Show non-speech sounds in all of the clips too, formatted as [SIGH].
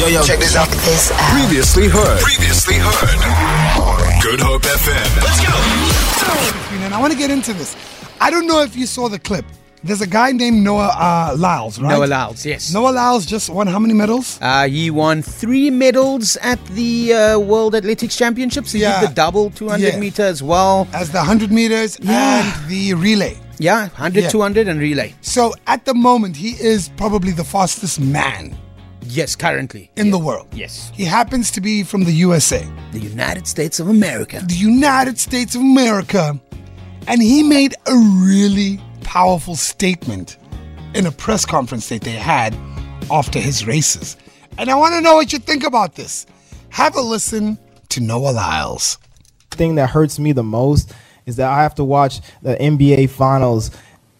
Yo, yo, check this out. This out. Previously heard. Previously heard. Good Hope FM. Let's go. And I want to get into this. I don't know if you saw the clip. There's a guy named Noah uh, Lyles, right? Noah Lyles, yes. Noah Lyles just won how many medals? Uh, he won three medals at the uh, World Athletics Championships. He Yeah. did the double 200 Yeah. meter as well. As the 100 meters Yeah. and the relay. Yeah, 100, Yeah. 200 and relay. So at the moment, he is probably the fastest man Yes, currently. in the world. Yes. He happens to be from the USA, The United States of America. the United States of America. And he made a really powerful statement in a press conference that they had after his races. And I want to know what you think about this. Have a listen to Noah Lyles. thing that hurts me the most is that I have to watch the NBA finals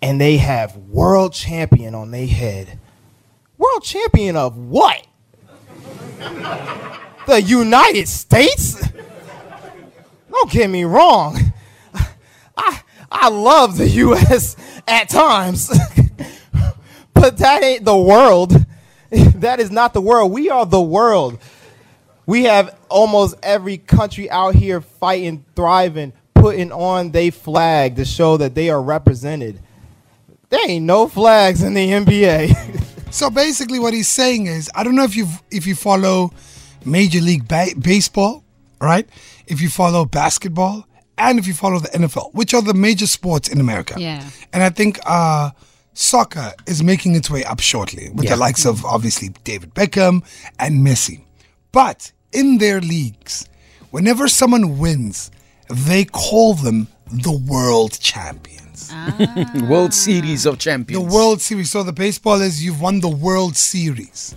and they have world champion on their head. World champion of what? the United States? Don't get me wrong. I I love the US at times. [LAUGHS] but that ain't the world. [LAUGHS] That is not the world. We are the world. We have almost every country out here fighting, thriving, putting on their flag to show that they are represented. There ain't no flags in the NBA. [LAUGHS] So basically, what he's saying is, I don't know if you if you follow Major League ba- Baseball, right? If you follow basketball, and if you follow the NFL, which are the major sports in America. Yeah. And I think uh, soccer is making its way up shortly with Yeah. the likes of obviously David Beckham and Messi. But in their leagues, whenever someone wins, they call them the world champions. [LAUGHS] World Series of Champions. The World Series. So the baseball is you've won the World Series.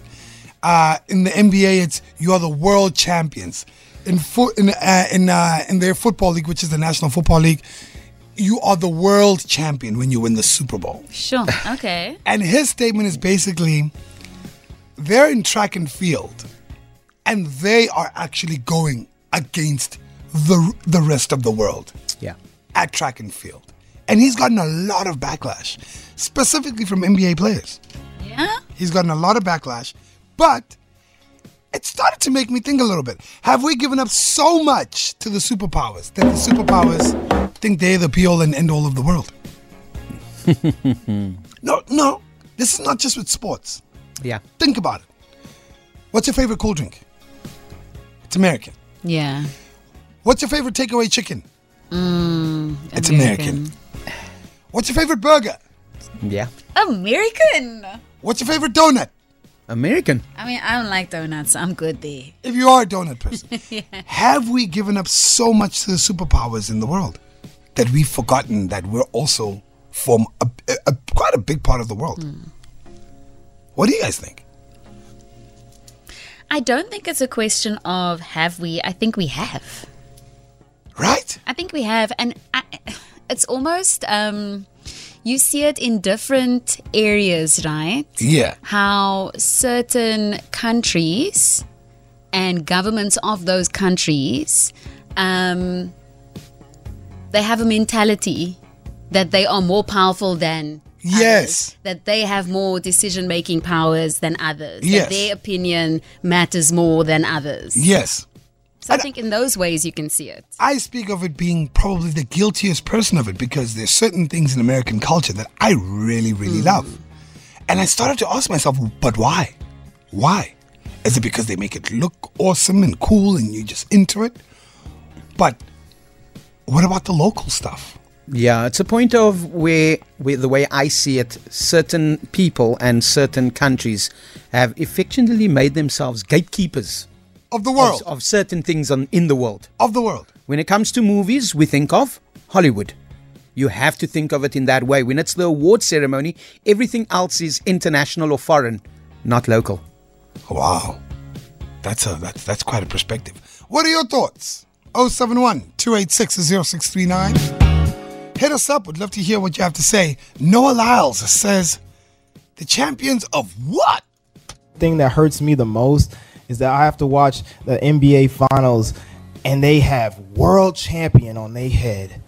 Uh, in the NBA, it's you are the world champions. In foot in uh, in uh, in their football league, which is the National Football League, you are the world champion when you win the Super Bowl. Sure. [LAUGHS] Okay. And his statement is basically, they're in track and field, and they are actually going against the the rest of the world Yeah. at track and field. And he's gotten a lot of backlash, specifically from NBA players. Yeah. He's gotten a lot of backlash, but it started to make me think a little bit. Have we given up so much to the superpowers that the superpowers think they're the be all and end all of the world? [LAUGHS] no, no. This is not just with sports. Yeah. Think about it. What's your favorite cool drink? It's American. Yeah. What's your favorite takeaway chicken? Mm, it's American. What's your favorite burger? Yeah. American. What's your favorite donut? American. I mean, I don't like donuts. I'm good there. If you are a donut person, [LAUGHS] have we given up so much to the superpowers in the world that we've forgotten that we're also from a, a- a- quite a big part of the world? Hmm. What do you guys think? I don't think it's a question of have we. I think we have. Right? I think we have, and I, it's almost um, you see it in different areas, right? Yeah. How certain countries and governments of those countries, um, they have a mentality that they are more powerful than. Yes. others, that they have more decision making powers than others. Yes. That their opinion matters more than others. Yes. So I think in those ways you can see it. I speak of it being probably the guiltiest person of it because there's certain things in American culture that I really, really hmm. love. And I started to ask myself, but why? Why? Is it because they make it look awesome and cool and you just into it? But what about the local stuff? Yeah, it's a point of where, where the way I see it, certain people and certain countries have effectively made themselves gatekeepers Of the world. of certain things on, in the world. Of the world. When it comes to movies, we think of Hollywood. You have to think of it in that way. When it's the award ceremony, everything else is international or foreign, not local. Wow. That's a that's that's quite a perspective. What are your thoughts? 071 286 0639. Hit us up. We'd love to hear what you have to say. Noah Lyles says, the champions of what? thing that hurts me the most is that I have to watch the NBA finals and they have world champion on their head.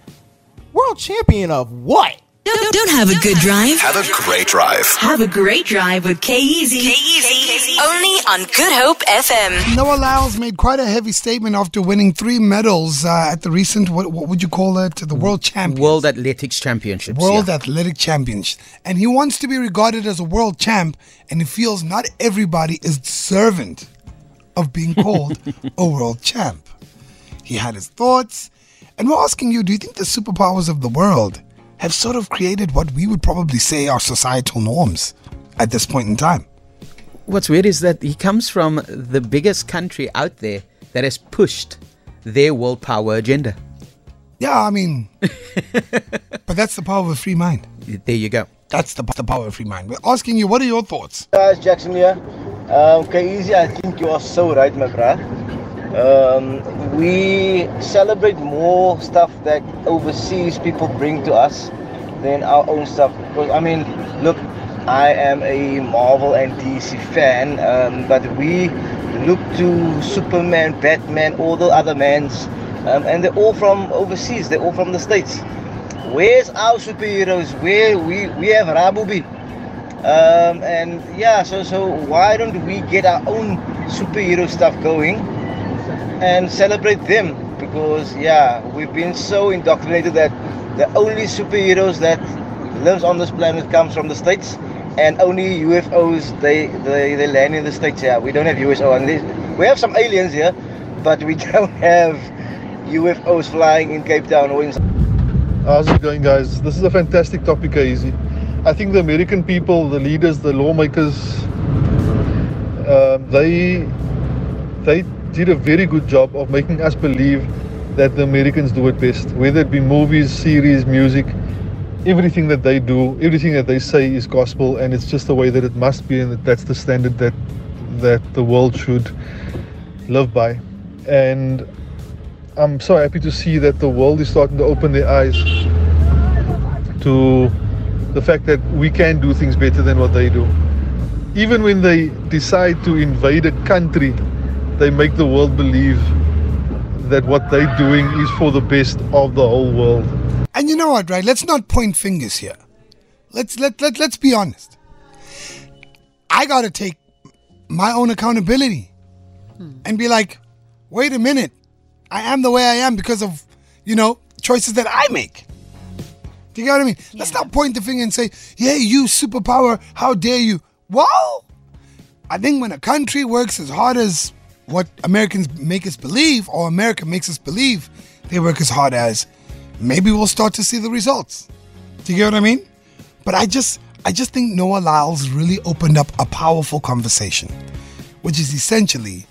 World champion of what? Don't, don't have a good drive. Have a great drive. Have a great drive with K-Easy. K-Easy. Only on Good Hope FM. Noah Lyles made quite a heavy statement after winning three medals uh, at the recent, what, what would you call it? The World Champions. World Athletics Championships. World yeah. Athletic Champions. And he wants to be regarded as a world champ, and he feels not everybody is servant of being called [LAUGHS] a world champ. He had his thoughts, and we're asking you do you think the superpowers of the world have sort of created what we would probably say are societal norms at this point in time? What's weird is that he comes from the biggest country out there that has pushed their world power agenda. Yeah, I mean, [LAUGHS] but that's the power of a free mind. There you go. That's the, the power of a free mind. We're asking you, what are your thoughts? guys, Jackson here. Um, easy. I think you are so right, my bruh. Um, we celebrate more stuff that overseas people bring to us than our own stuff. Because I mean, look, I am a Marvel and DC fan, um, but we look to Superman, Batman, all the other mans, um, and they're all from overseas. They're all from the states. Where's our superheroes? Where we we have Rabubi. Um, and yeah, so so why don't we get our own superhero stuff going and celebrate them? Because yeah, we've been so indoctrinated that the only superheroes that lives on this planet comes from the states, and only UFOs they they, they land in the states. Yeah, we don't have UFO unless we have some aliens here, but we [LAUGHS] don't have UFOs flying in Cape Town or in. How's it going, guys? This is a fantastic topic, Easy. I think the American people, the leaders, the lawmakers, um, they they did a very good job of making us believe that the Americans do it best. Whether it be movies, series, music, everything that they do, everything that they say is gospel, and it's just the way that it must be, and that that's the standard that that the world should live by. And I'm so happy to see that the world is starting to open their eyes to the fact that we can do things better than what they do. Even when they decide to invade a country, they make the world believe that what they're doing is for the best of the whole world. And you know what, right? Let's not point fingers here. Let's let, let let's be honest. I gotta take my own accountability hmm. and be like, wait a minute. I am the way I am because of, you know, choices that I make. Do you get what I mean? Let's not point the finger and say, yeah, you superpower, how dare you? Well, I think when a country works as hard as what Americans make us believe, or America makes us believe they work as hard as, maybe we'll start to see the results. Do you get what I mean? But I just I just think Noah Lyles really opened up a powerful conversation, which is essentially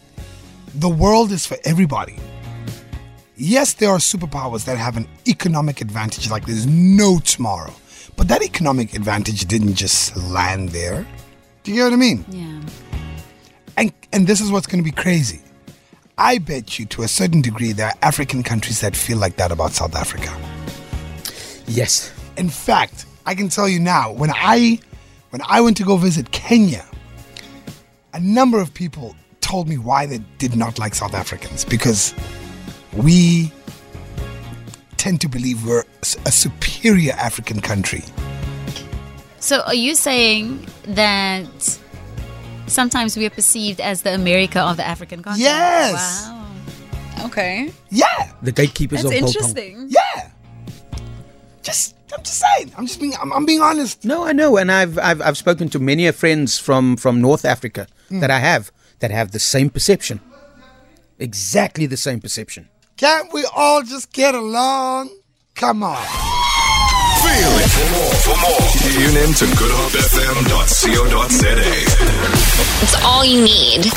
the world is for everybody. Yes, there are superpowers that have an economic advantage like there's no tomorrow. But that economic advantage didn't just land there. Do you get what I mean? Yeah. And and this is what's going to be crazy. I bet you to a certain degree there are African countries that feel like that about South Africa. Yes. In fact, I can tell you now, when I when I went to go visit Kenya, a number of people told me why they did not like South Africans because we tend to believe we're a superior African country. So are you saying that sometimes we are perceived as the America of the African continent? Yes. Wow. Okay. Yeah, The gatekeepers That's of Hong Kong. interesting. yeah. Just I'm just saying. I'm just being I'm, I'm being honest. No, I know, and I've I've, I've spoken to many of friends from from North Africa mm. that I have that have the same perception, exactly the same perception. Can't we all just get along? Come on. Feel it. For more, for more, tune in to goodhopefm.co.za. It's all you need.